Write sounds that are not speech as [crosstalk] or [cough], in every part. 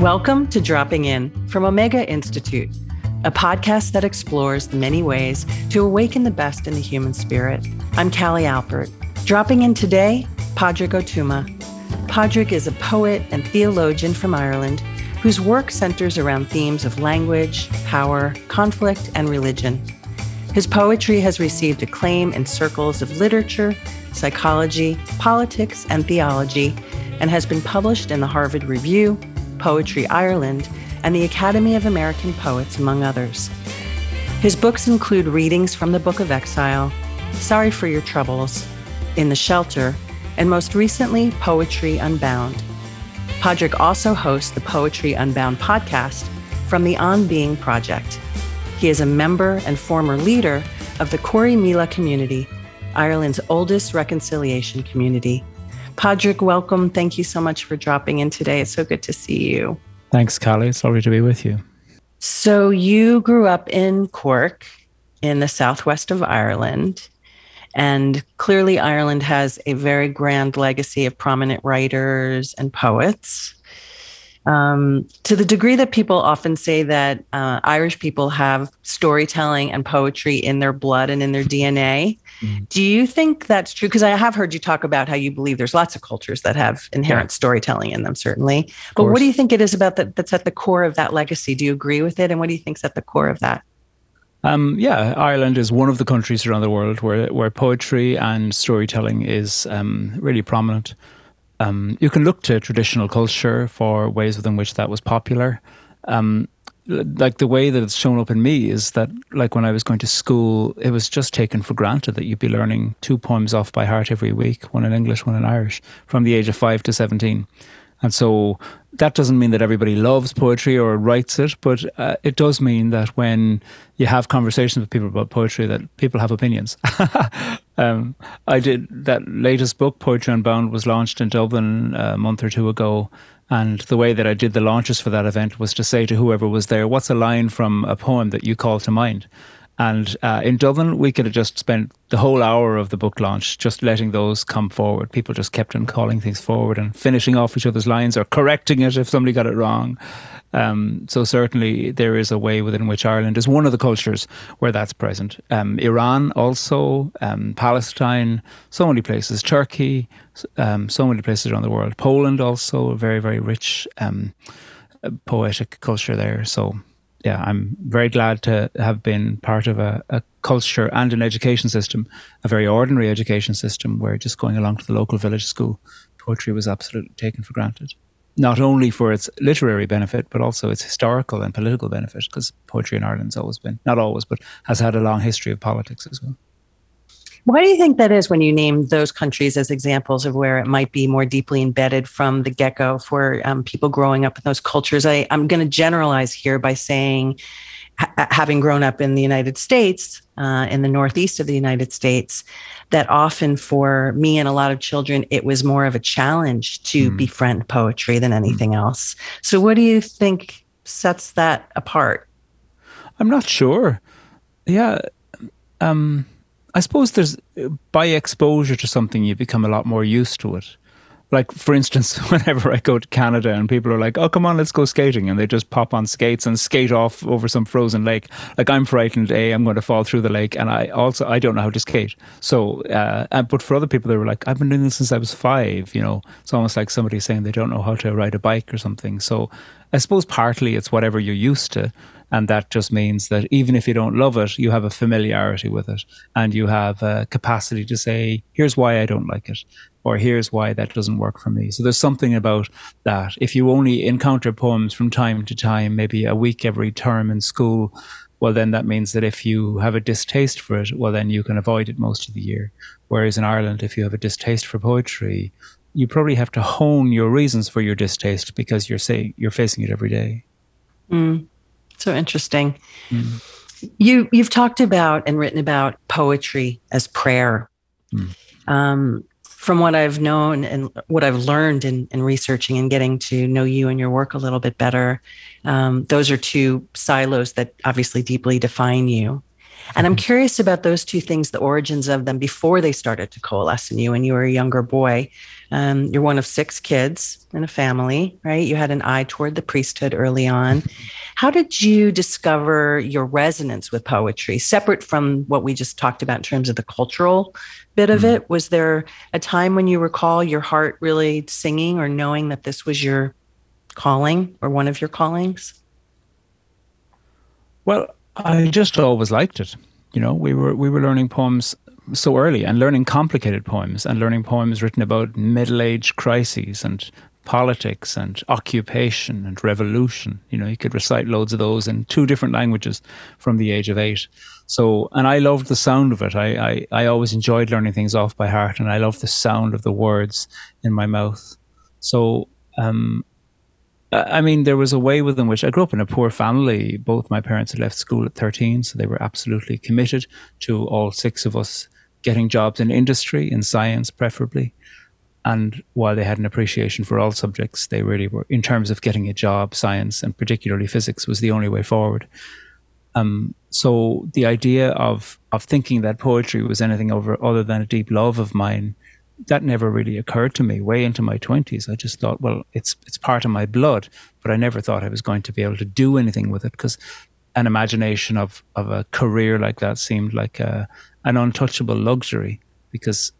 Welcome to Dropping In from Omega Institute, a podcast that explores the many ways to awaken the best in the human spirit. I'm Callie Alpert. Dropping in today, Padraig Ó Tuama. Padraig is a poet and theologian from Ireland whose work centers around themes of language, power, conflict, and religion. His poetry has received acclaim in circles of literature, psychology, politics, and theology, and has been published in the Harvard Review, Poetry Ireland, and the Academy of American Poets, among others. His books include readings from the Book of Exile, Sorry for Your Troubles, In the Shelter, and most recently, Poetry Unbound. Padraig also hosts the Poetry Unbound podcast from the On Being Project. He is a member and former leader of the Corrymeela community, Ireland's oldest reconciliation community. Padraig, welcome. Thank you so much for dropping in today. It's so good to see you. Thanks, Callie. It's lovely to be with you. So, you grew up in Cork in the southwest of Ireland. And clearly, Ireland has a very grand legacy of prominent writers and poets. Um, to the degree that people often say that uh, Irish people have storytelling and poetry in their blood and in their DNA, mm-hmm. do you think that's true? Because I have heard you talk about how you believe there's lots of cultures that have inherent yeah. storytelling in them, certainly. But what do you think it is about that that's at the core of that legacy? Do you agree with it? And what do you think's at the core of that? Um, yeah, Ireland is one of the countries around the world where where poetry and storytelling is um, really prominent. Um, you can look to traditional culture for ways within which that was popular. Um, like the way that it's shown up in me is that, like when I was going to school, it was just taken for granted that you'd be learning two poems off by heart every week, one in English, one in Irish, from the age of five to seventeen. And so that doesn't mean that everybody loves poetry or writes it, but uh, it does mean that when you have conversations with people about poetry, that people have opinions. [laughs] um, I did that latest book, Poetry Unbound, was launched in Dublin a month or two ago. And the way that I did the launches for that event was to say to whoever was there, what's a line from a poem that you call to mind? And uh, in Dublin, we could have just spent the whole hour of the book launch just letting those come forward. People just kept on calling things forward and finishing off each other's lines or correcting it if somebody got it wrong. Um, so certainly there is a way within which Ireland is one of the cultures where that's present. Um, Iran also, um, Palestine, so many places, Turkey, um, so many places around the world. Poland also, a very very rich um, poetic culture there. So yeah, I'm very glad to have been part of a, a, culture and an education system, a very ordinary education system where just going along to the local village school, poetry was absolutely taken for granted. Not only for its literary benefit, but also its historical and political benefit, because poetry in Ireland's always been, not always, but has had a long history of politics as well. Why do you think that is when you name those countries as examples of where it might be more deeply embedded from the get go for um, people growing up in those cultures? I, I'm going to generalize here by saying, ha- having grown up in the United States, uh, in the Northeast of the United States, that often for me and a lot of children, it was more of a challenge to mm. befriend poetry than anything mm. else. So, what do you think sets that apart? I'm not sure. Yeah. Um, I suppose there's by exposure to something, you become a lot more used to it. Like, for instance, [laughs] whenever I go to Canada and people are like, oh, come on, let's go skating. And they just pop on skates and skate off over some frozen lake. Like, I'm frightened, A, I'm going to fall through the lake. And I also, I don't know how to skate. So, uh, but for other people, they were like, I've been doing this since I was five. You know, it's almost like somebody saying they don't know how to ride a bike or something. So, I suppose partly it's whatever you're used to. And that just means that even if you don't love it, you have a familiarity with it and you have a capacity to say, here's why I don't like it, or here's why that doesn't work for me. So there's something about that. If you only encounter poems from time to time, maybe a week every term in school, well, then that means that if you have a distaste for it, well, then you can avoid it most of the year. Whereas in Ireland, if you have a distaste for poetry, you probably have to hone your reasons for your distaste because you're say you're facing it every day. Mm. So interesting. Mm. You you've talked about and written about poetry as prayer. Mm. Um, from what I've known and what I've learned in, in, researching and getting to know you and your work a little bit better, um, those are two silos that obviously deeply define you. And I'm curious about those two things, the origins of them before they started to coalesce in you when you were a younger boy. Um, you're one of six kids in a family, right? You had an eye toward the priesthood early on. How did you discover your resonance with poetry, separate from what we just talked about in terms of the cultural bit of mm. it? Was there a time when you recall your heart really singing or knowing that this was your calling or one of your callings? Well, I just always liked it. You know, we were we were learning poems so early and learning complicated poems and learning poems written about middle age crises and politics and occupation and revolution. You know, you could recite loads of those in two different languages from the age of eight. So, and I loved the sound of it. I, I, I always enjoyed learning things off by heart and I loved the sound of the words in my mouth. So, um, I mean, there was a way within which I grew up in a poor family. Both my parents had left school at 13, so they were absolutely committed to all six of us getting jobs in industry, in science preferably. And while they had an appreciation for all subjects, they really were, in terms of getting a job, science and particularly physics was the only way forward. Um, so the idea of of thinking that poetry was anything over other than a deep love of mine that never really occurred to me way into my 20s i just thought well it's it's part of my blood but i never thought i was going to be able to do anything with it because an imagination of of a career like that seemed like a, an untouchable luxury because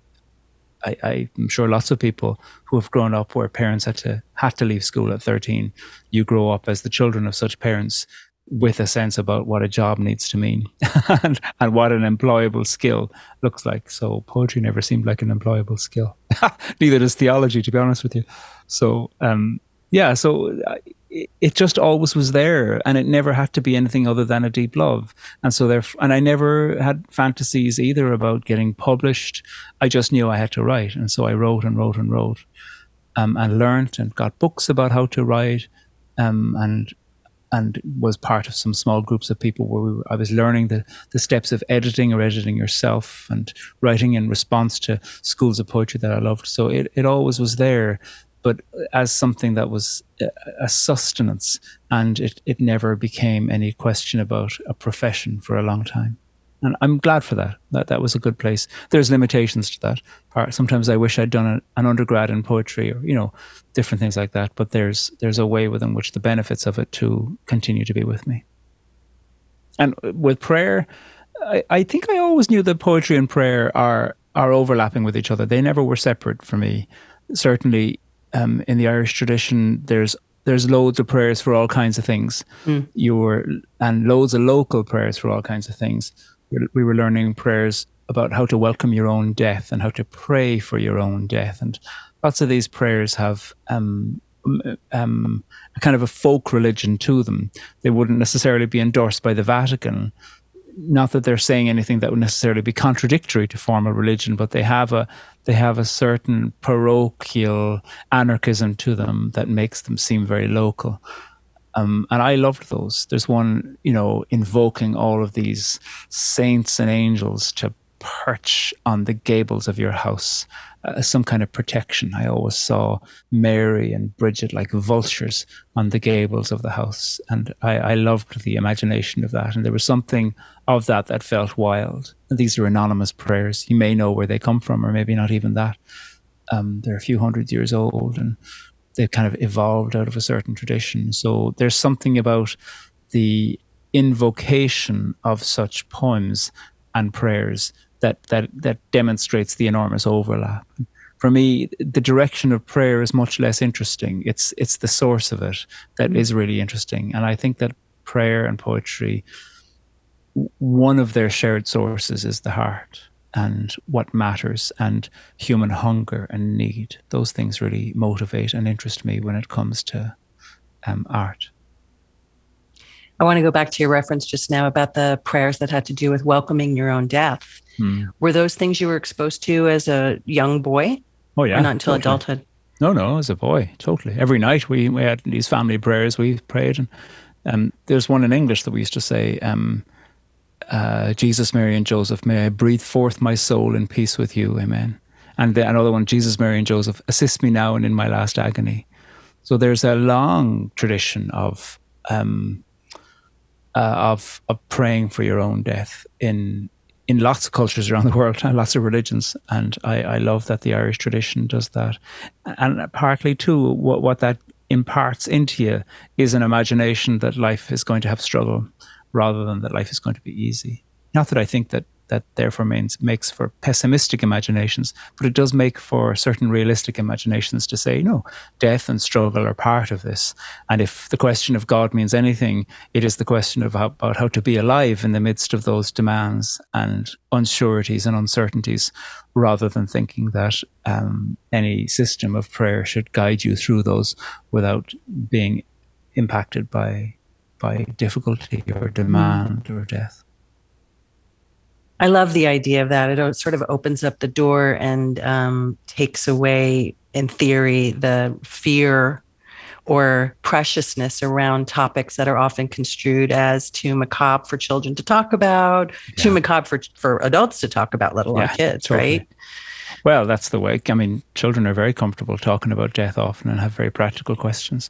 I, I'm sure lots of people who have grown up where parents had to had to leave school at 13. You grow up as the children of such parents with a sense about what a job needs to mean [laughs] and, and what an employable skill looks like. So poetry never seemed like an employable skill. [laughs] Neither does theology, to be honest with you. So um, yeah, so uh, it, just always was there, and it never had to be anything other than a deep love. And so there, and I never had fantasies either about getting published. I just knew I had to write, and so I wrote and wrote and wrote, um, and learned and got books about how to write, um, and and was part of some small groups of people where we were, I was learning the, the steps of editing or editing yourself and writing in response to schools of poetry that I loved. So it, it always was there, but as something that was a, sustenance and it, it never became any question about a profession for a long time and I'm glad for that. That that was a good place. There's limitations to that. Sometimes I wish I'd done a, an undergrad in poetry or you know different things like that. But there's there's a way within which the benefits of it to continue to be with me. And with prayer, I, I think I always knew that poetry and prayer are are overlapping with each other. They never were separate for me. Certainly, um, in the Irish tradition, there's there's loads of prayers for all kinds of things. Mm. You were and loads of local prayers for all kinds of things we were learning prayers about how to welcome your own death and how to pray for your own death. And lots of these prayers have um, um, a kind of a folk religion to them. They wouldn't necessarily be endorsed by the Vatican. Not that they're saying anything that would necessarily be contradictory to formal religion, but they have a they have a certain parochial anarchism to them that makes them seem very local. Um, and I loved those. There's one, you know, invoking all of these saints and angels to perch on the gables of your house, uh, some kind of protection. I always saw Mary and Bridget like vultures on the gables of the house. And I, I loved the imagination of that. And there was something of that that felt wild. And these are anonymous prayers. You may know where they come from, or maybe not even that. Um, they're a few hundred years old. And they've kind of evolved out of a certain tradition. So there's something about the invocation of such poems and prayers that that that demonstrates the enormous overlap. For me, the direction of prayer is much less interesting. It's it's the source of it that mm. is really interesting, and I think that prayer and poetry, one of their shared sources is the heart and what matters and human hunger and need. Those things really motivate and interest me when it comes to um, art. I want to go back to your reference just now about the prayers that had to do with welcoming your own death. Hmm. Were those things you were exposed to as a young boy? Oh, yeah. Or not until totally. adulthood? No, no, as a boy, totally. Every night we, we had these family prayers, we prayed. And um, there's one in English that we used to say, um, uh, Jesus, Mary, and Joseph, may I breathe forth my soul in peace with you. Amen. And the, another one, Jesus, Mary, and Joseph, assist me now and in my last agony. So there's a long tradition of um, uh, of of praying for your own death in in lots of cultures around the world [laughs] lots of religions. And I, I love that the Irish tradition does that. And partly too, what, what that imparts into you is an imagination that life is going to have struggle rather than that life is going to be easy. Not that I think that that therefore means, makes for pessimistic imaginations, but it does make for certain realistic imaginations to say, no, death and struggle are part of this. And if the question of God means anything, it is the question of how, about how to be alive in the midst of those demands and unsureties and uncertainties, rather than thinking that um, any system of prayer should guide you through those without being impacted by by difficulty or demand or death. I love the idea of that. It sort of opens up the door and um, takes away, in theory, the fear or preciousness around topics that are often construed as too macabre for children to talk about, yeah. too macabre for, for adults to talk about, let alone yeah, kids, totally. right? Well, that's the way. I mean, children are very comfortable talking about death often and have very practical questions.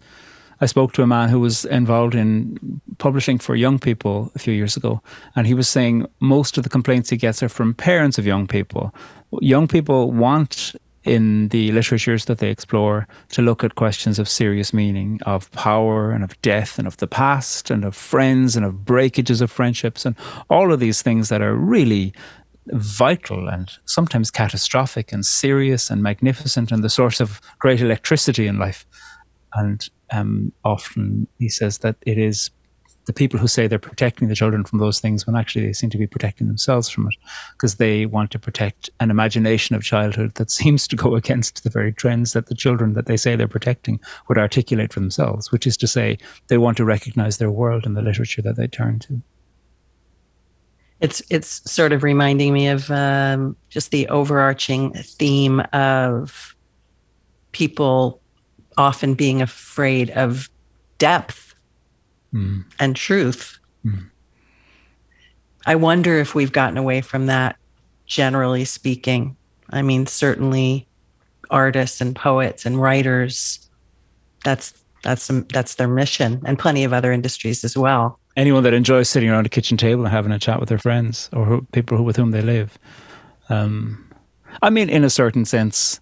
I spoke to a man who was involved in publishing for young people a few years ago, and he was saying most of the complaints he gets are from parents of young people. Young people want in the literatures that they explore to look at questions of serious meaning, of power and of death and of the past and of friends and of breakages of friendships and all of these things that are really vital and sometimes catastrophic and serious and magnificent and the source of great electricity in life. And um, often he says that it is the people who say they're protecting the children from those things when actually they seem to be protecting themselves from it because they want to protect an imagination of childhood that [laughs] seems to go against the very trends that the children that they say they're protecting would articulate for themselves, which is to say they want to recognize their world in the literature that they turn to. It's it's sort of reminding me of um, just the overarching theme of people often being afraid of depth mm. and truth. Mm. I wonder if we've gotten away from that, generally speaking. I mean, certainly artists and poets and writers, that's that's that's their mission, and plenty of other industries as well. Anyone that enjoys sitting around a kitchen table and having a chat with their friends or who, people who, with whom they live. Um, I mean, in a certain sense,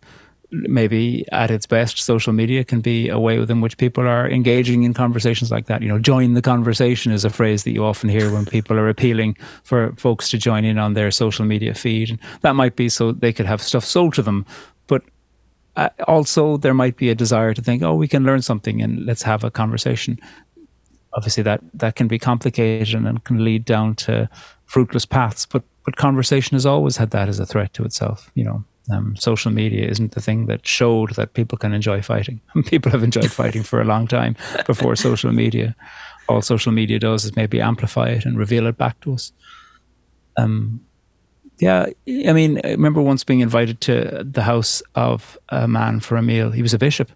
maybe at its best, social media can be a way within which people are engaging in conversations like that. You know, join the conversation is a phrase that you often hear when people are appealing for folks to join in on their social media feed. And that might be so they could have stuff sold to them. But uh, also, there might be a desire to think, oh, we can learn something and let's have a conversation. Obviously, that, that can be complicated and can lead down to fruitless paths. But but conversation has always had that as a threat to itself. You know, um, social media isn't the thing that showed that people can enjoy fighting. [laughs] people have enjoyed fighting for a long time before social media. All social media does is maybe amplify it and reveal it back to us. Um, yeah, I mean, I remember once being invited to the house of a man for a meal. He was a bishop,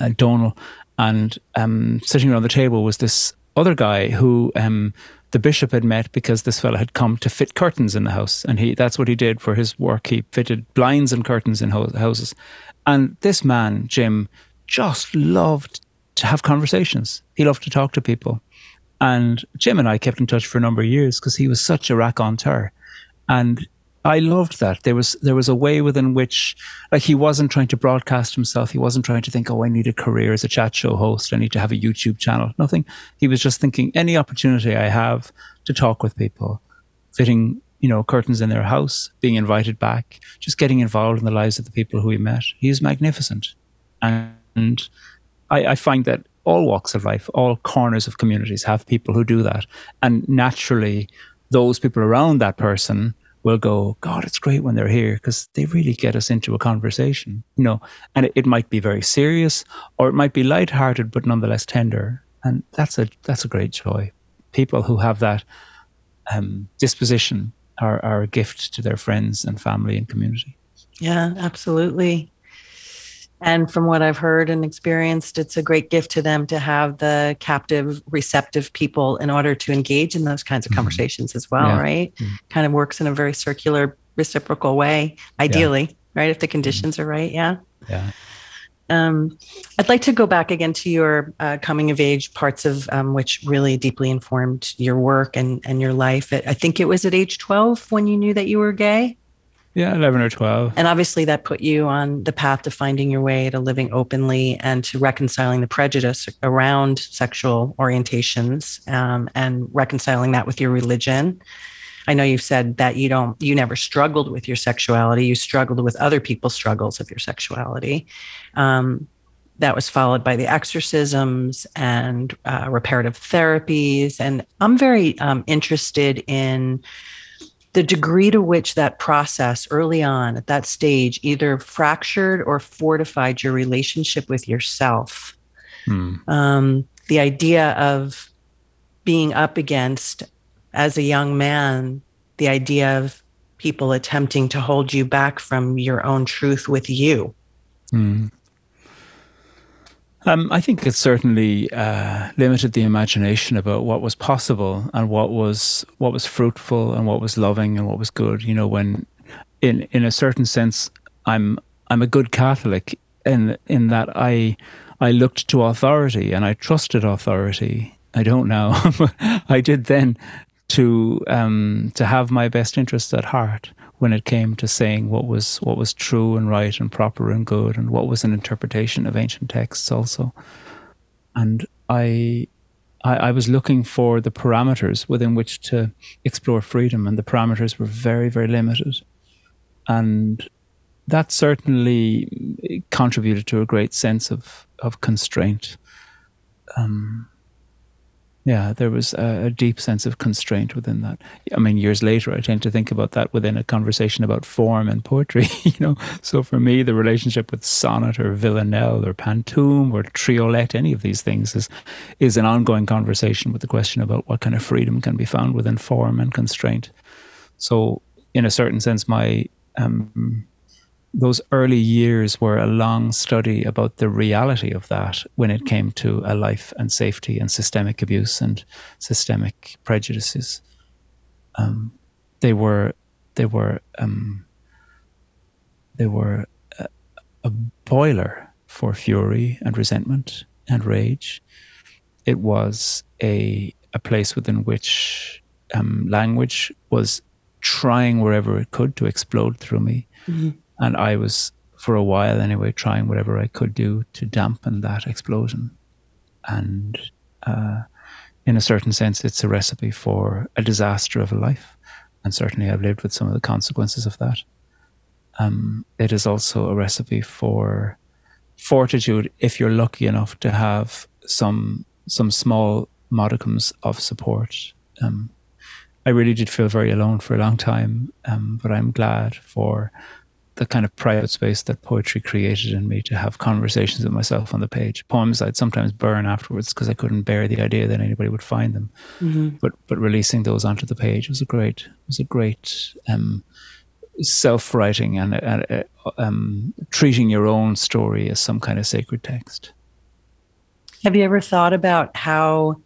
uh, Donal, and um, sitting around the table was this other guy who um, the bishop had met because this fellow had come to fit curtains in the house, and he that's what he did for his work. He fitted blinds and curtains in ho- houses, and this man Jim just loved to have conversations. He loved to talk to people, and Jim and I kept in touch for a number of years because he was such a raconteur, and I loved that. There was there was a way within which like he wasn't trying to broadcast himself. He wasn't trying to think, oh, I need a career as a chat show host. I need to have a YouTube channel. Nothing. He was just thinking any opportunity I have to talk with people, fitting, you know, curtains in their house, being invited back, just getting involved in the lives of the people who he met. He is magnificent. And I, I find that all walks of life, all corners of communities have people who do that. And naturally, those people around that person will go, God, it's great when they're here because they really get us into a conversation, you know, and it, it, might be very serious or it might be lighthearted, but nonetheless tender. And that's a, that's a great joy. People who have that um, disposition are, are a gift to their friends and family and community. Yeah, absolutely. And from what I've heard and experienced, it's a great gift to them to have the captive, receptive people in order to engage in those kinds of mm-hmm. conversations as well, yeah. right? Mm-hmm. Kind of works in a very circular, reciprocal way, ideally, yeah. right? If the conditions mm-hmm. are right. Yeah. Yeah. Um, I'd like to go back again to your uh, coming of age parts of um, which really deeply informed your work and, and your life. I think it was at age 12 when you knew that you were gay. Yeah, 11 or 12. And obviously, that put you on the path to finding your way to living openly and to reconciling the prejudice around sexual orientations um, and reconciling that with your religion. I know you've said that you don't, you never struggled with your sexuality. You struggled with other people's struggles of your sexuality. Um, that was followed by the exorcisms and uh, reparative therapies. And I'm very um, interested in the degree to which that process early on at that stage either fractured or fortified your relationship with yourself. Hmm. Um, the idea of being up against, as a young man, the idea of people attempting to hold you back from your own truth with you. Hmm. Um, I think it certainly uh, limited the imagination about what was possible and what was what was fruitful and what was loving and what was good. You know, when in in a certain sense, I'm I'm a good Catholic in in that I I looked to authority and I trusted authority. I don't now, [laughs] I did then to um, to have my best interests at heart when it came to saying what was what was true and right and proper and good and what was an interpretation of ancient texts also. And I, I, I was looking for the parameters within which to explore freedom, and the parameters were very, very limited. And that certainly contributed to a great sense of, of constraint. Um, yeah, there was a, a, deep sense of constraint within that. I mean, years later, I tend to think about that within a conversation about form and poetry. [laughs] You know, so for me, the relationship with sonnet or villanelle or pantoum or triolet, any of these things, is is an ongoing conversation with the question about what kind of freedom can be found within form and constraint. So, in a certain sense, my um, those early years were a long study about the reality of that when it came to a life and safety and systemic abuse and systemic prejudices. Um, they were they were um, they were a, a, boiler for fury and resentment and rage. It was a a place within which um, language was trying wherever it could to explode through me. Mm-hmm and I was, for a while anyway, trying whatever I could do to dampen that explosion. And uh, in a certain sense, it's a recipe for a disaster of a life. And certainly I've lived with some of the consequences of that. Um, it is also a recipe for fortitude if you're lucky enough to have some some small modicums of support. Um, I really did feel very alone for a long time, um, but I'm glad for the kind of private space that poetry created in me to have conversations with myself on the page. Poems I'd sometimes burn afterwards because I couldn't bear the idea that anybody would find them. Mm-hmm. But but releasing those onto the page was a great was a great um, self writing and, and uh, um, treating your own story as some kind of sacred text. Have you ever thought about how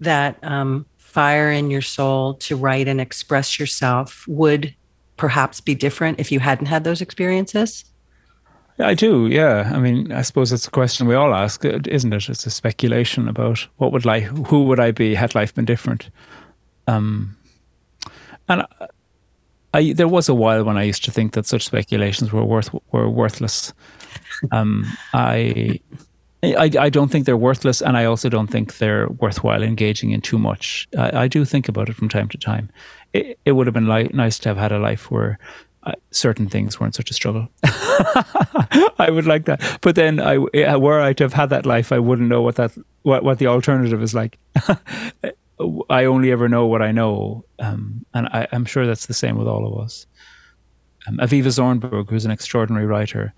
that um, fire in your soul to write and express yourself would perhaps be different if you hadn't had those experiences? I do, yeah. I mean, I suppose it's a question we all ask, isn't it? It's a speculation about what would life, who would I be had life been different? Um, and I, I, there was a while when I used to think that such speculations were worth were worthless. Um, I, I, I don't think they're worthless, and I also don't think they're worthwhile engaging in too much. I, I do think about it from time to time it, it would have been li- nice to have had a life where uh, certain things weren't such a struggle. [laughs] I would like that, but then I, were I to have had that life, I wouldn't know what that what what the alternative is like. [laughs] I only ever know what I know, um, and I, am sure that's the same with all of us. Um, Avivah Zornberg, who's an extraordinary writer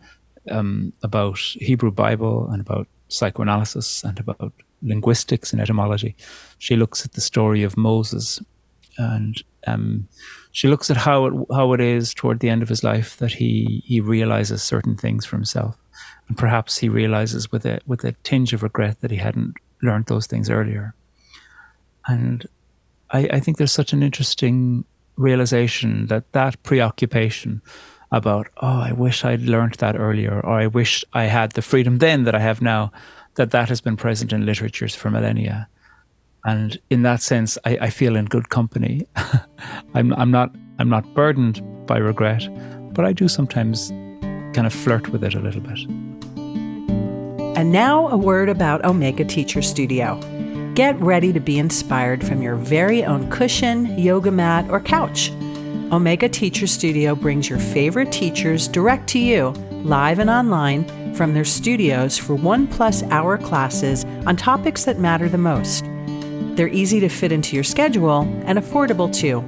um, about Hebrew Bible and about psychoanalysis and about linguistics and etymology, she looks at the story of Moses and um, she looks at how it how it is toward the end of his life that he he realizes certain things for himself, and perhaps he realizes with a with a tinge of regret that he hadn't learned those things earlier. And I, I think there's such an interesting realization that that preoccupation about, oh, I wish I'd learned that earlier, or I wish I had the freedom then that I have now, that that has been present in literatures for millennia. And in that sense, I, I feel in good company. [laughs] I'm, I'm not I'm not burdened by regret, but I do sometimes kind of flirt with it a little bit. And now a word about Omega Teacher Studio. Get ready to be inspired from your very own cushion, yoga mat, or couch. Omega Teacher Studio brings your favorite teachers direct to you, live and online, from their studios for one plus hour classes on topics that matter the most. They're easy to fit into your schedule and affordable too.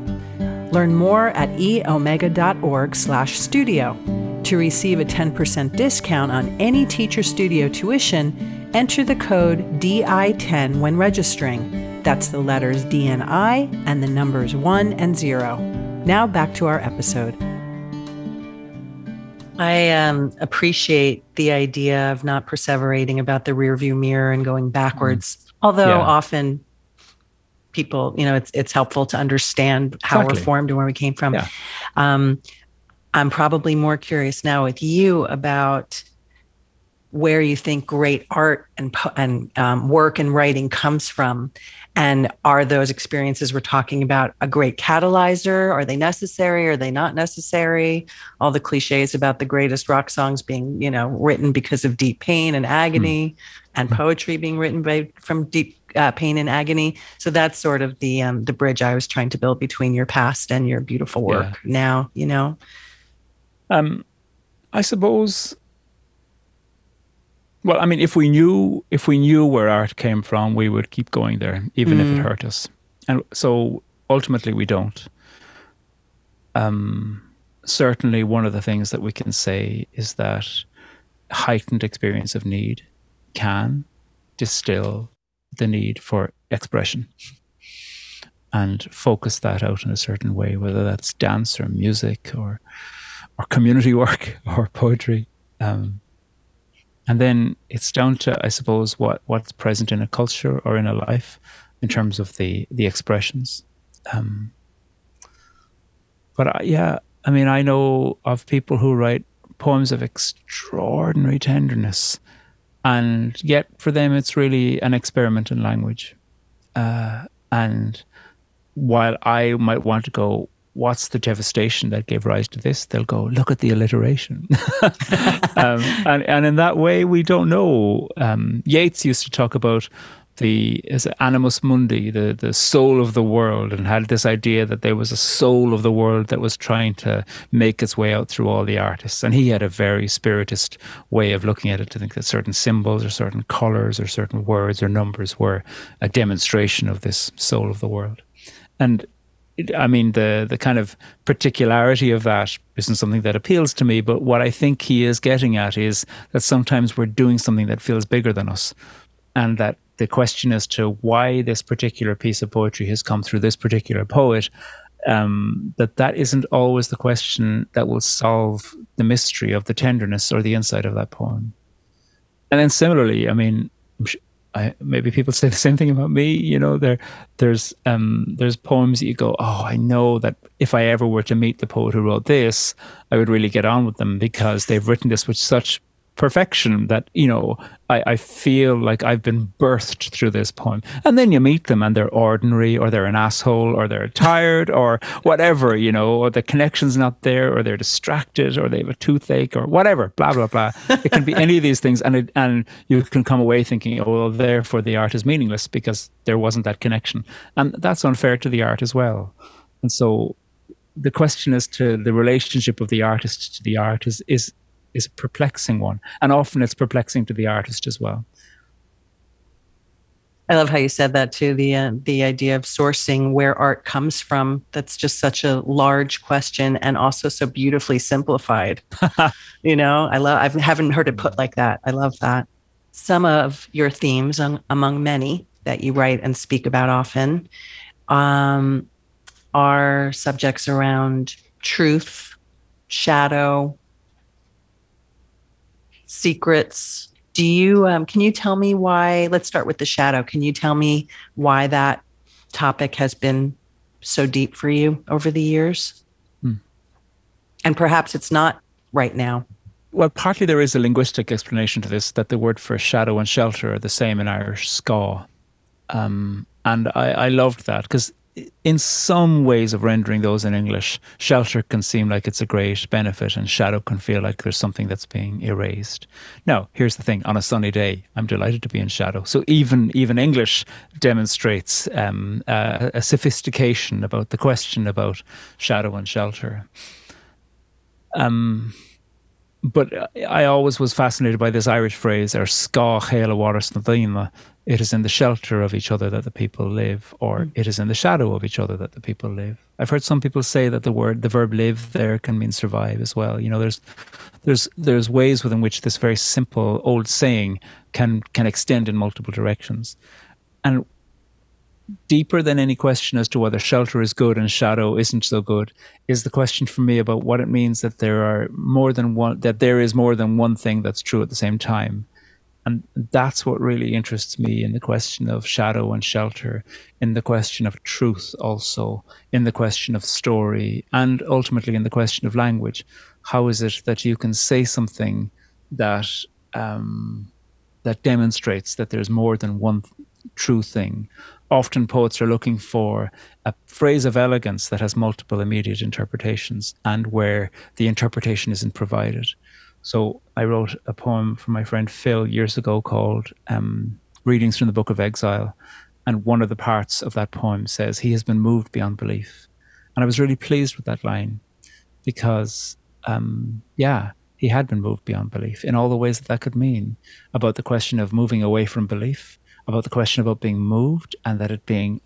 Learn more at eomega.org/studio. To receive a 10% discount on any Teacher Studio tuition, Enter the code DI10 when registering. That's the letters DNI and the numbers 1 and 0. Now back to our episode. I um, appreciate the idea of not perseverating about the rearview mirror and going backwards. Mm. Although yeah. often people, you know, it's it's helpful to understand how exactly. we're formed and where we came from. Yeah. Um, I'm probably more curious now with you about where you think great art and and um, work and writing comes from and are those experiences we're talking about a great catalyzer are they necessary are they not necessary all the cliches about the greatest rock songs being you know written because of deep pain and agony mm. and hmm. poetry being written by from deep uh, pain and agony so that's sort of the um, the bridge i was trying to build between your past and your beautiful work yeah. now you know um i suppose well, I mean, if we knew if we knew where art came from, we would keep going there, even mm. if it mm. hurt us. And so ultimately, we don't. Um, certainly, one of the things that we can say is that heightened experience of need can distill the need for expression and focus that out in a certain way, whether that's dance or music or or community [laughs] work or poetry. Um, and then it's down to, I suppose, what what's present in a culture or in a life in terms of the the expressions. Um, but I, yeah, I mean, I know of people who write poems of extraordinary tenderness, and yet for them it's really an experiment in language. Uh, and while I might want to go, what's the devastation that gave rise to this? They'll go, look at the alliteration. [laughs] um, and, and in that way, we don't know. Um, Yeats used to talk about the animus mundi, the, the soul of the world, and had this idea that there was a soul of the world that was trying to make its way out through all the artists. And he had a very spiritist way of looking at it to think that certain symbols or certain colors or certain words or numbers were a demonstration of this soul of the world. And I mean, the the kind of particularity of that isn't something that appeals to me. But what I think he is getting at is that sometimes we're doing something that feels bigger than us, and that the question as to why this particular piece of poetry has come through this particular poet, um, that that isn't always the question that will solve the mystery of the tenderness or the insight of that poem. And then similarly, I mean, I, maybe people say the same thing about me. You know, there, there's, um, there's poems that you go, oh, I know that if I ever were to meet the poet who wrote this, I would really get on with them because they've written this with such perfection that you know I, I feel like I've been birthed through this poem. And then you meet them and they're ordinary or they're an asshole or they're tired or whatever, you know, or the connection's not there or they're distracted or they have a toothache or whatever, blah, blah, blah. it can be any of these things. And it, and you can come away thinking, oh, well, therefore the art is meaningless because there wasn't that connection. And that's unfair to the art as well. And so the question as to the relationship of the artist to the art is, is is a perplexing one, and often it's perplexing to the artist as well. I love how you said that too. The uh, the idea of sourcing where art comes from. That's just such a large question, and also so beautifully simplified. [laughs] you know, I love. I haven't heard it put like that. I love that. Some of your themes, um, among many that you write and speak about often, um, are subjects around truth, shadow, secrets. Do you um, can you tell me why? Let's start with the shadow. Can you tell me why that topic has been so deep for you over the years? Hmm. And perhaps it's not right now. Well, partly there is a linguistic explanation to this that the word for shadow and shelter are the same in Irish scáth. Um, and I, I loved that because in some ways of rendering those in English, shelter can seem like it's a great benefit and shadow can feel like there's something that's being erased. Now, here's the thing on a sunny day, I'm delighted to be in shadow. So even even English demonstrates um, a sophistication about the question about shadow and shelter. Um, but I always was fascinated by this Irish phrase, or ska waras na it is in the shelter of each other that the people live, or mm. it is in the shadow of each other that the people live. I've heard some people say that the word, the verb live there can mean survive as well. You know, there's, there's, there's ways within which this very simple old saying can, can extend in multiple directions. And deeper than any question as to whether shelter is good and shadow isn't so good is the question for me about what it means that there are more than one that there is more than one thing that's true at the same time and that's what really interests me in the question of shadow and shelter in the question of truth also in the question of story and ultimately in the question of language how is it that you can say something that um, that demonstrates that there's more than one true thing often poets are looking for a phrase of elegance that has multiple immediate interpretations and where the interpretation isn't provided. So I wrote a poem for my friend Phil years ago called um, Readings from the Book of Exile. And one of the parts of that poem says, He has been moved beyond belief. And I was really pleased with that line because, um, yeah, he had been moved beyond belief in all the ways that that could mean about the question of moving away from belief about the question about being moved and that it being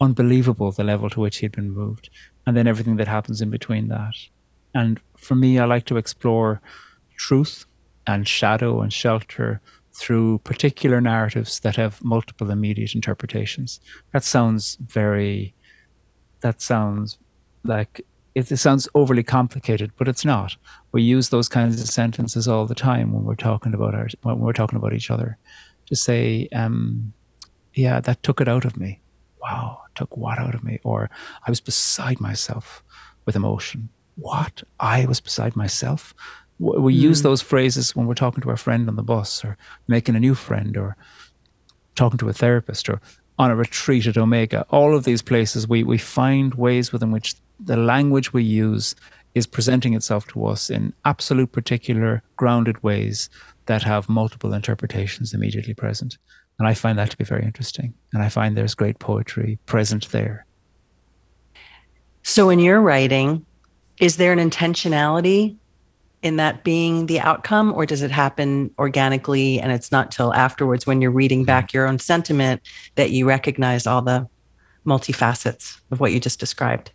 unbelievable the level to which he had been moved, and then everything that happens in between that. And for me, I like to explore truth and shadow and shelter through particular narratives that have multiple immediate interpretations. That sounds very, that sounds like it, it, sounds overly complicated, but it's not. We use those kinds of sentences all the time when we're talking about our, when we're talking about each other to say, um, yeah, that took it out of me. Wow, took what out of me? Or I was beside myself with emotion. What? I was beside myself? We mm. use those phrases when we're talking to our friend on the bus or making a new friend or talking to a therapist or on a retreat at Omega. All of these places, we, we find ways within which the language we use is presenting itself to us in absolute particular grounded ways that have multiple interpretations immediately present. And I find that to be very interesting. And I find there's great poetry present there. So, in your writing, is there an intentionality in that being the outcome, or does it happen organically and it's not till afterwards when you're reading mm-hmm. back your own sentiment that you recognize all the multifacets of what you just described?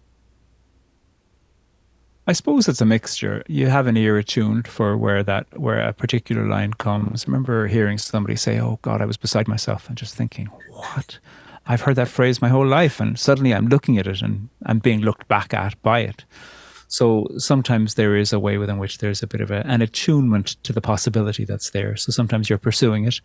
I suppose it's a mixture. You have an ear attuned for where that where a particular line comes. I remember hearing somebody say, "Oh God, I was beside myself," and just thinking, "What? I've heard that phrase my whole life," and suddenly I'm looking at it and I'm being looked back at by it. So sometimes there is a way within which there's a bit of a, an attunement to the possibility that's there. So sometimes you're pursuing it,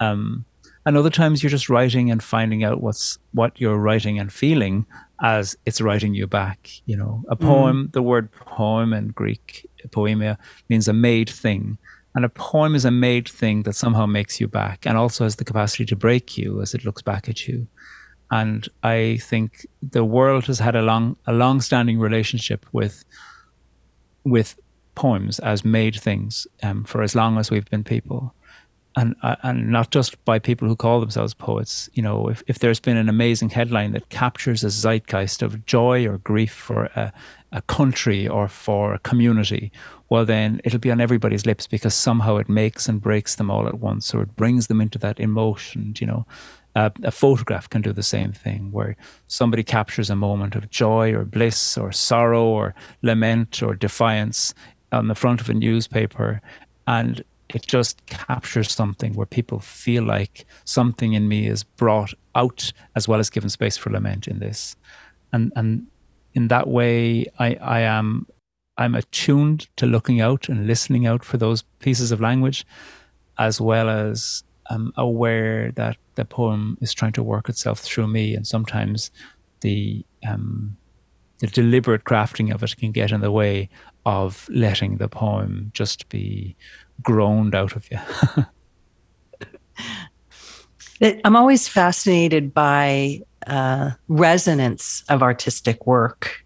um, and other times you're just writing and finding out what's what you're writing and feeling as it's writing you back. You know, a poem, mm. the word poem in Greek, poiema, means a made thing. And a poem is a made thing that somehow makes you back and also has the capacity to break you as it looks back at you. And I think the world has had a long, a long-standing relationship with, with poems as made things um, for as long as we've been people and uh, and not just by people who call themselves poets. You know, if, if there's been an amazing headline that captures a zeitgeist of joy or grief for a, a country or for a community, well, then it'll be on everybody's lips because somehow it makes and breaks them all at once, or it brings them into that emotion. You know, a photograph can do the same thing, where somebody captures a moment of joy or bliss or sorrow or lament or defiance on the front of a newspaper, and it just captures something where people feel like something in me is brought out as well as given space for lament in this. And and in that way i i am i'm attuned to looking out and listening out for those pieces of language as well as i'm aware that the poem is trying to work itself through me and sometimes the um the deliberate crafting of it can get in the way of letting the poem just be groaned out of you. [laughs] I'm always fascinated by uh, resonance of artistic work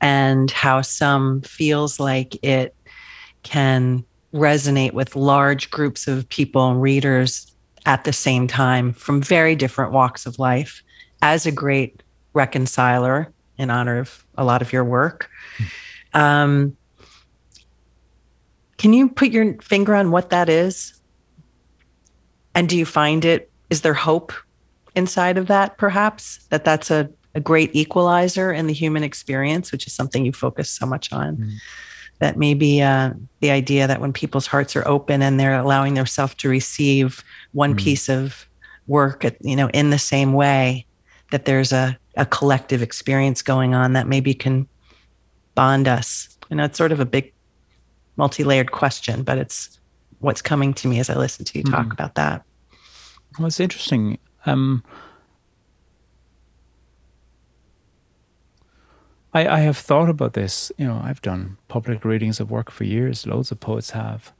and how some feels like it can resonate with large groups of people and readers at the same time from very different walks of life as a great reconciler in honor of a lot of your work. Um, can you put your finger on what that is? And do you find it, is there hope inside of that, perhaps? That that's a, a great equalizer in the human experience, which is something you focus so much on. Mm. That maybe uh, the idea that when people's hearts are open and they're allowing themselves to receive one mm. piece of work, at, you know, in the same way, that there's a, a collective experience going on that maybe can bond us. You know, it's sort of a big, multi-layered question, but it's what's coming to me as I listen to you talk mm. about that. Well, it's interesting. Um, I, I have thought about this. You know, I've done public readings of work for years. Loads of poets have,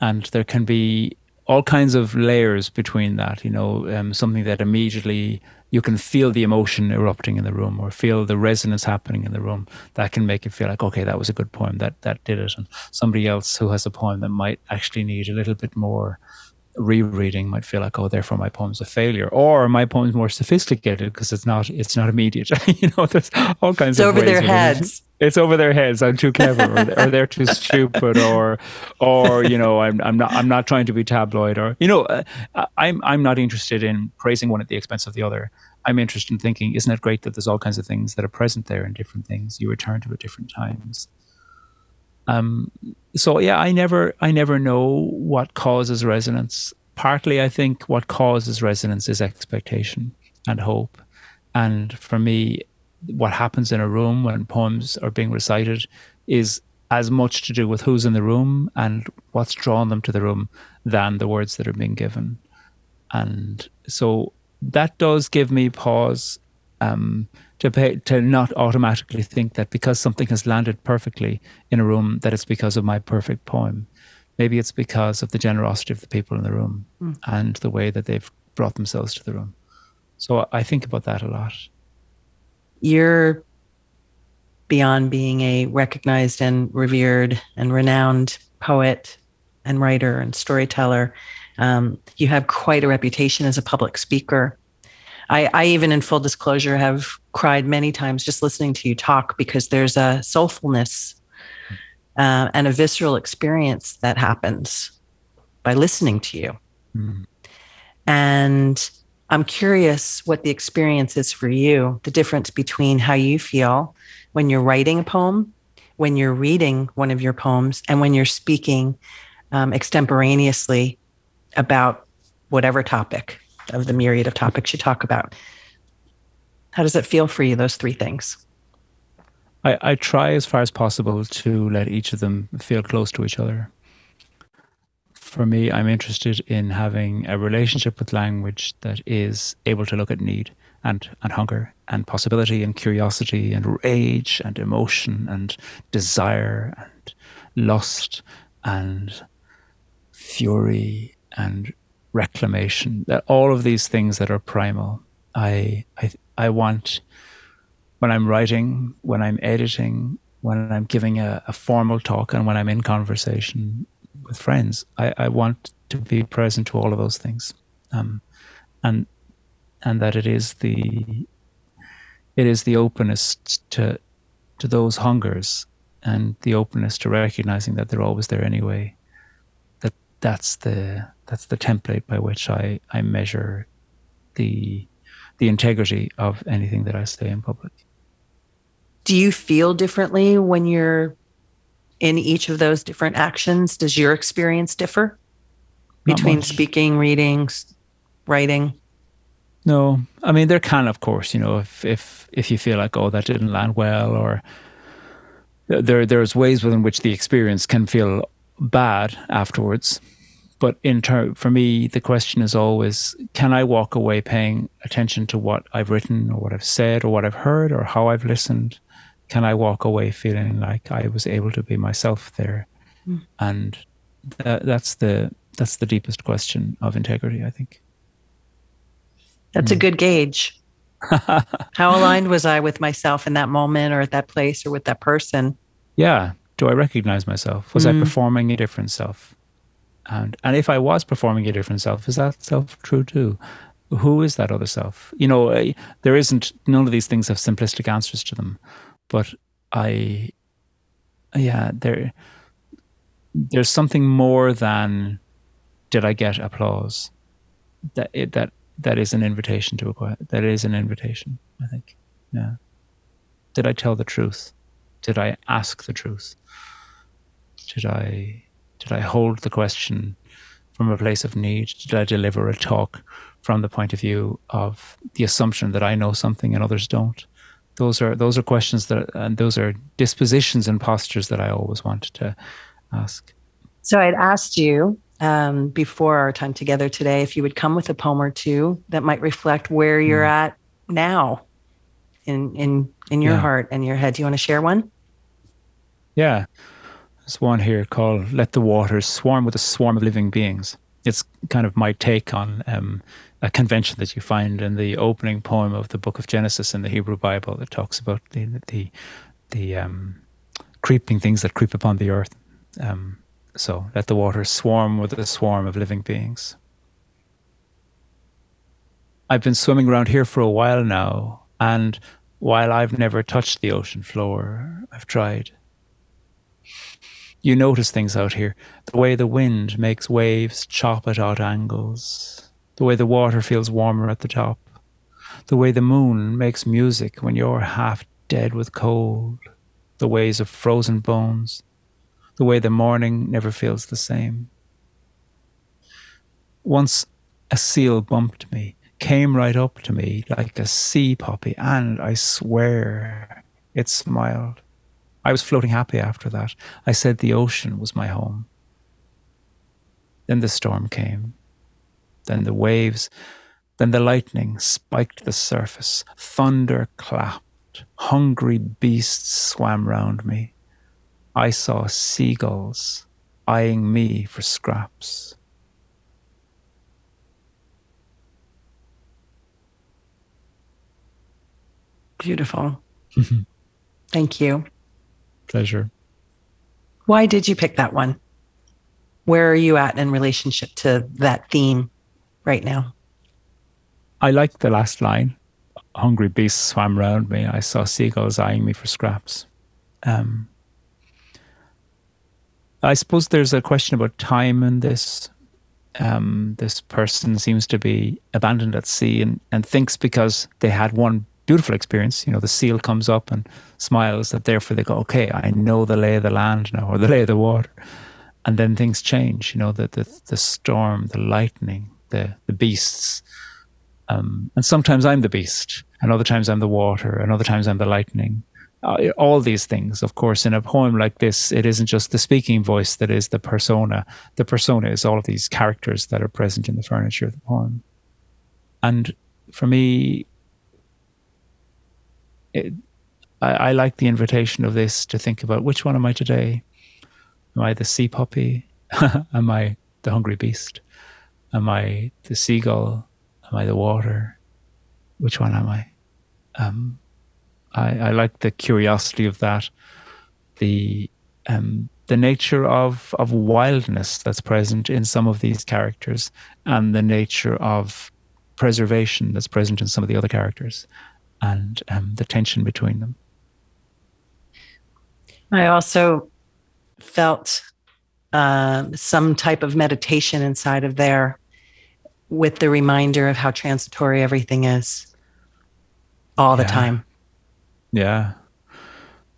and there can be all kinds of layers between that. You know, um, something that immediately you can feel the emotion erupting in the room or feel the resonance happening in the room that can make you feel like okay that was a good poem that that did it and somebody else who has a poem that might actually need a little bit more rereading might feel like oh therefore my poem's a failure or my poem's more sophisticated because it's not it's not immediate [laughs] you know there's all kinds it's of over their heads. It's over their heads. I'm too clever or, or, they're too [laughs] stupid or or you know I'm, I'm not i'm not trying to be tabloid or you know uh, i'm i'm not interested in praising one at the expense of the other. I'm interested in thinking isn't it great that there's all kinds of things that are present there in different things? You return to at different times. Um, so yeah, I never, I never know what causes resonance. Partly, I think what causes resonance is expectation and hope. And for me, what happens in a room when poems are being recited is as much to do with who's in the room and what's drawn them to the room than the words that are being given. And so that does give me pause. Um, to pay, to not automatically think that because something has landed perfectly in a room that it's because of my perfect poem. Maybe it's because of the generosity of the people in the room mm. and the way that they've brought themselves to the room. So I think about that a lot. You're beyond being a recognized and revered and renowned poet and writer and storyteller. Um, you have quite a reputation as a public speaker. I, I even, in full disclosure, have cried many times just listening to you talk because there's a soulfulness uh, and a visceral experience that happens by listening to you. Mm. And I'm curious what the experience is for you, the difference between how you feel when you're writing a poem, when you're reading one of your poems, and when you're speaking um, extemporaneously about whatever topic of the myriad of topics you talk about. How does it feel for you, those three things? I, I try as far as possible to let each of them feel close to each other. For me, I'm interested in having a relationship with language that is able to look at need and, and hunger and possibility and curiosity and rage and emotion and desire and lust and fury and reclamation, that all of these things that are primal, I, I, I want when I'm writing, when I'm editing, when I'm giving a, a formal talk, and when I'm in conversation with friends, I, I want to be present to all of those things, um, and and that it is the it is the openness to to those hungers and the openness to recognizing that they're always there anyway. That that's the that's the template by which I, I measure the the integrity of anything that I say in public. Do you feel differently when you're in each of those different actions? Does your experience differ between speaking, reading, writing? No, I mean there can, of course, you know, if if if you feel like oh that didn't land well, or there there's ways within which the experience can feel bad afterwards but in term for me the question is always can i walk away paying attention to what i've written or what i've said or what i've heard or how i've listened can I walk away feeling like I was able to be myself there? Mm. And that, that's the that's the deepest question of integrity, I think. That's mm. a good gauge. [laughs] How aligned was I with myself in that moment or at that place or with that person? Yeah. Do I recognize myself? Was mm. I performing a different self? And and if I was performing a different self, is that self true too? Who is that other self? You know, there isn't. None of these things have simplistic answers to them, but I, yeah, there, there's something more than did I get applause? That it, that that is an invitation to a that is an invitation. I think, yeah. Did I tell the truth? Did I ask the truth? Did I did I hold the question from a place of need? Did I deliver a talk from the point of view of the assumption that I know something and others don't? Those are those are questions that and those are dispositions and postures that I always wanted to ask. So I'd asked you um, before our time together today if you would come with a poem or two that might reflect where you're mm. at now in in in your yeah. heart and your head. Do you want to share one? Yeah. There's one here called Let the Waters Swarm with a Swarm of Living Beings. It's kind of my take on um, a convention that you find in the opening poem of the book of Genesis in the Hebrew Bible that talks about the, the, the um, creeping things that creep upon the earth. Um, so let the waters swarm with a swarm of living beings. I've been swimming around here for a while now, and while I've never touched the ocean floor, I've tried. You notice things out here. The way the wind makes waves chop at odd angles, the way the water feels warmer at the top, the way the moon makes music when you're half dead with cold, the ways of frozen bones, the way the morning never feels the same. Once a seal bumped me, came right up to me like a sea poppy, and I swear it smiled. I was floating happy after that. I said the ocean was my home. Then the storm came. Then the waves. Then the lightning spiked the surface. Thunder clapped. Hungry beasts swam round me. I saw seagulls eyeing me for scraps. Beautiful. [laughs] Thank you pleasure. Why did you pick that one? Where are you at in relationship to that theme right now? I like the last line. Hungry beasts swam round me. I saw seagulls eyeing me for scraps. Um, I suppose there's a question about time in this. Um, this person seems to be abandoned at sea and, and thinks because they had one beautiful experience. You know, the seal comes up and smiles that therefore they go, okay, I know the lay of the land now or the lay of the water. And then things change, you know, the, the, the storm, the lightning, the, the beasts. Um, and sometimes I'm the beast, and other times I'm the water, and other times I'm the lightning. Uh, all these things, of course, in a poem like this, it isn't just the speaking voice that is the persona. The persona is all of these characters that are present in the furniture of the poem. And for me, it, I, I like the invitation of this to think about which one am I today? Am I the sea poppy? [laughs] am I the hungry beast? Am I the seagull? Am I the water? Which one am I? Um, I, I like the curiosity of that, the um, the nature of of wildness that's present in some of these characters, and the nature of preservation that's present in some of the other characters and um, the tension between them. I also felt uh, some type of meditation inside of there with the reminder of how transitory everything is all the time. Yeah.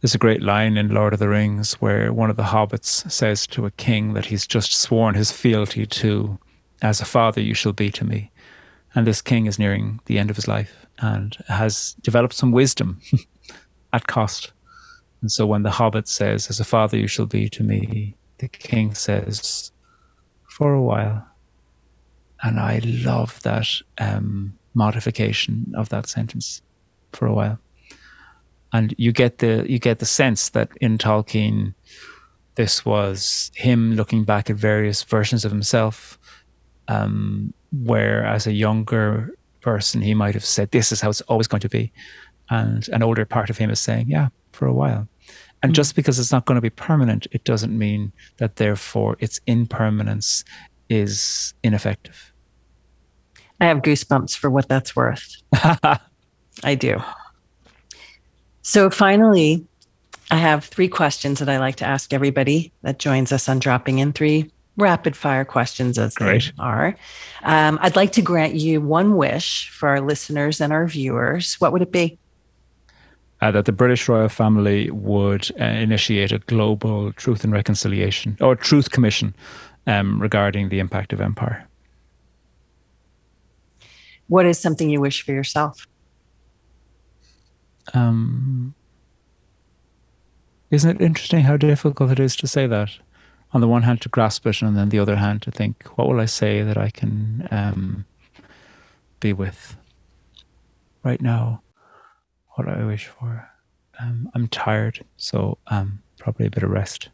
There's a great line in Lord of the Rings where one of the hobbits says to a king that he's just sworn his fealty to, as a father you shall be to me. And this king is nearing the end of his life and has developed some wisdom [laughs] at cost. And so when the hobbit says, As a father you shall be to me, the king says, For a while. And I love that um, modification of that sentence, for a while. and you get the you get the sense that in Tolkien, this was him looking back at various versions of himself, um, where as a younger person he might have said, "This is how it's always going to be," and an older part of him is saying, "Yeah, for a while." And mm just because it's not going to be permanent, it doesn't mean that therefore its impermanence is ineffective. I have goosebumps for what that's worth. [laughs] I do. So finally, I have three questions that I like to ask everybody that joins us on dropping in three rapid fire questions as Great. they are. Um, I'd like to grant you one wish for our listeners and our viewers. What would it be? Uh, that the British royal family would uh, initiate a global truth and reconciliation or truth commission um, regarding the impact of empire. What is something you wish for yourself? Um, isn't it interesting how difficult it is to say that? On the one hand, to grasp it, and then the other hand, to think, what will I say that I can um, be with right now? What do I wish for? Um, I'm tired, so um, probably a bit of rest.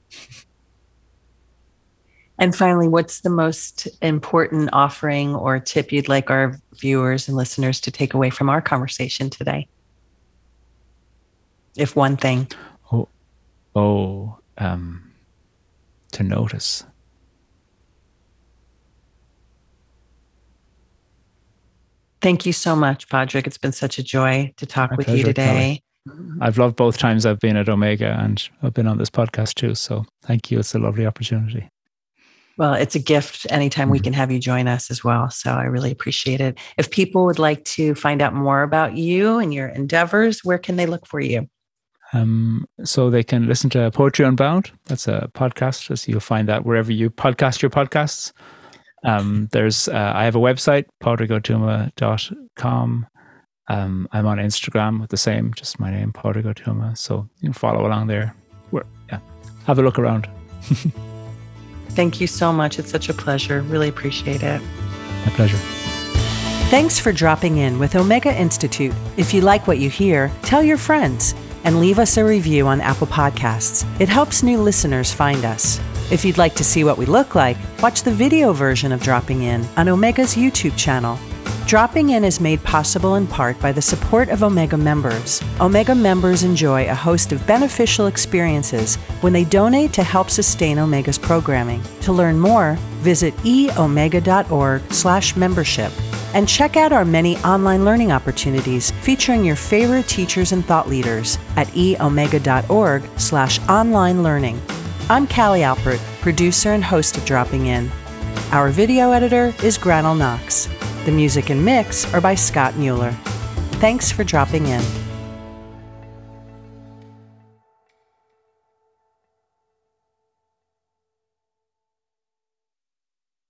And finally, what's the most important offering or tip you'd like our viewers and listeners to take away from our conversation today? If one thing. Oh, oh um, to notice. Thank you so much, Padraig. It's been such a joy to talk My with pleasure, you today. Kelly. I've loved both times I've been at Omega and I've been on this podcast too. So thank you. It's a lovely opportunity. Well, it's a gift anytime we mm-hmm. can have you join us as well. So I really appreciate it. If people would like to find out more about you and your endeavors, where can they look for you? Um, so they can listen to Poetry Unbound. That's a podcast. So you'll find that wherever you podcast your podcasts. Um, there's uh, I have a website, padraigotuama.com. Um, I'm on Instagram with the same, just my name, Padraig Ó So you can follow along there. We're, yeah, have a look around. [laughs] Thank you so much. It's such a pleasure. Really appreciate it. My pleasure. Thanks for dropping in with Omega Institute. If you like what you hear, tell your friends and leave us a review on Apple Podcasts. It helps new listeners find us. If you'd like to see what we look like, watch the video version of Dropping In on Omega's YouTube channel. Dropping In is made possible in part by the support of Omega members. Omega members enjoy a host of beneficial experiences when they donate to help sustain Omega's programming. To learn more, visit eomega.org/membership and check out our many online learning opportunities featuring your favorite teachers and thought leaders at eomega.org/online learning. I'm Callie Alpert, producer and host of Dropping In. Our video editor is Granell Knox. The music and mix are by Scott Mueller. Thanks for dropping in.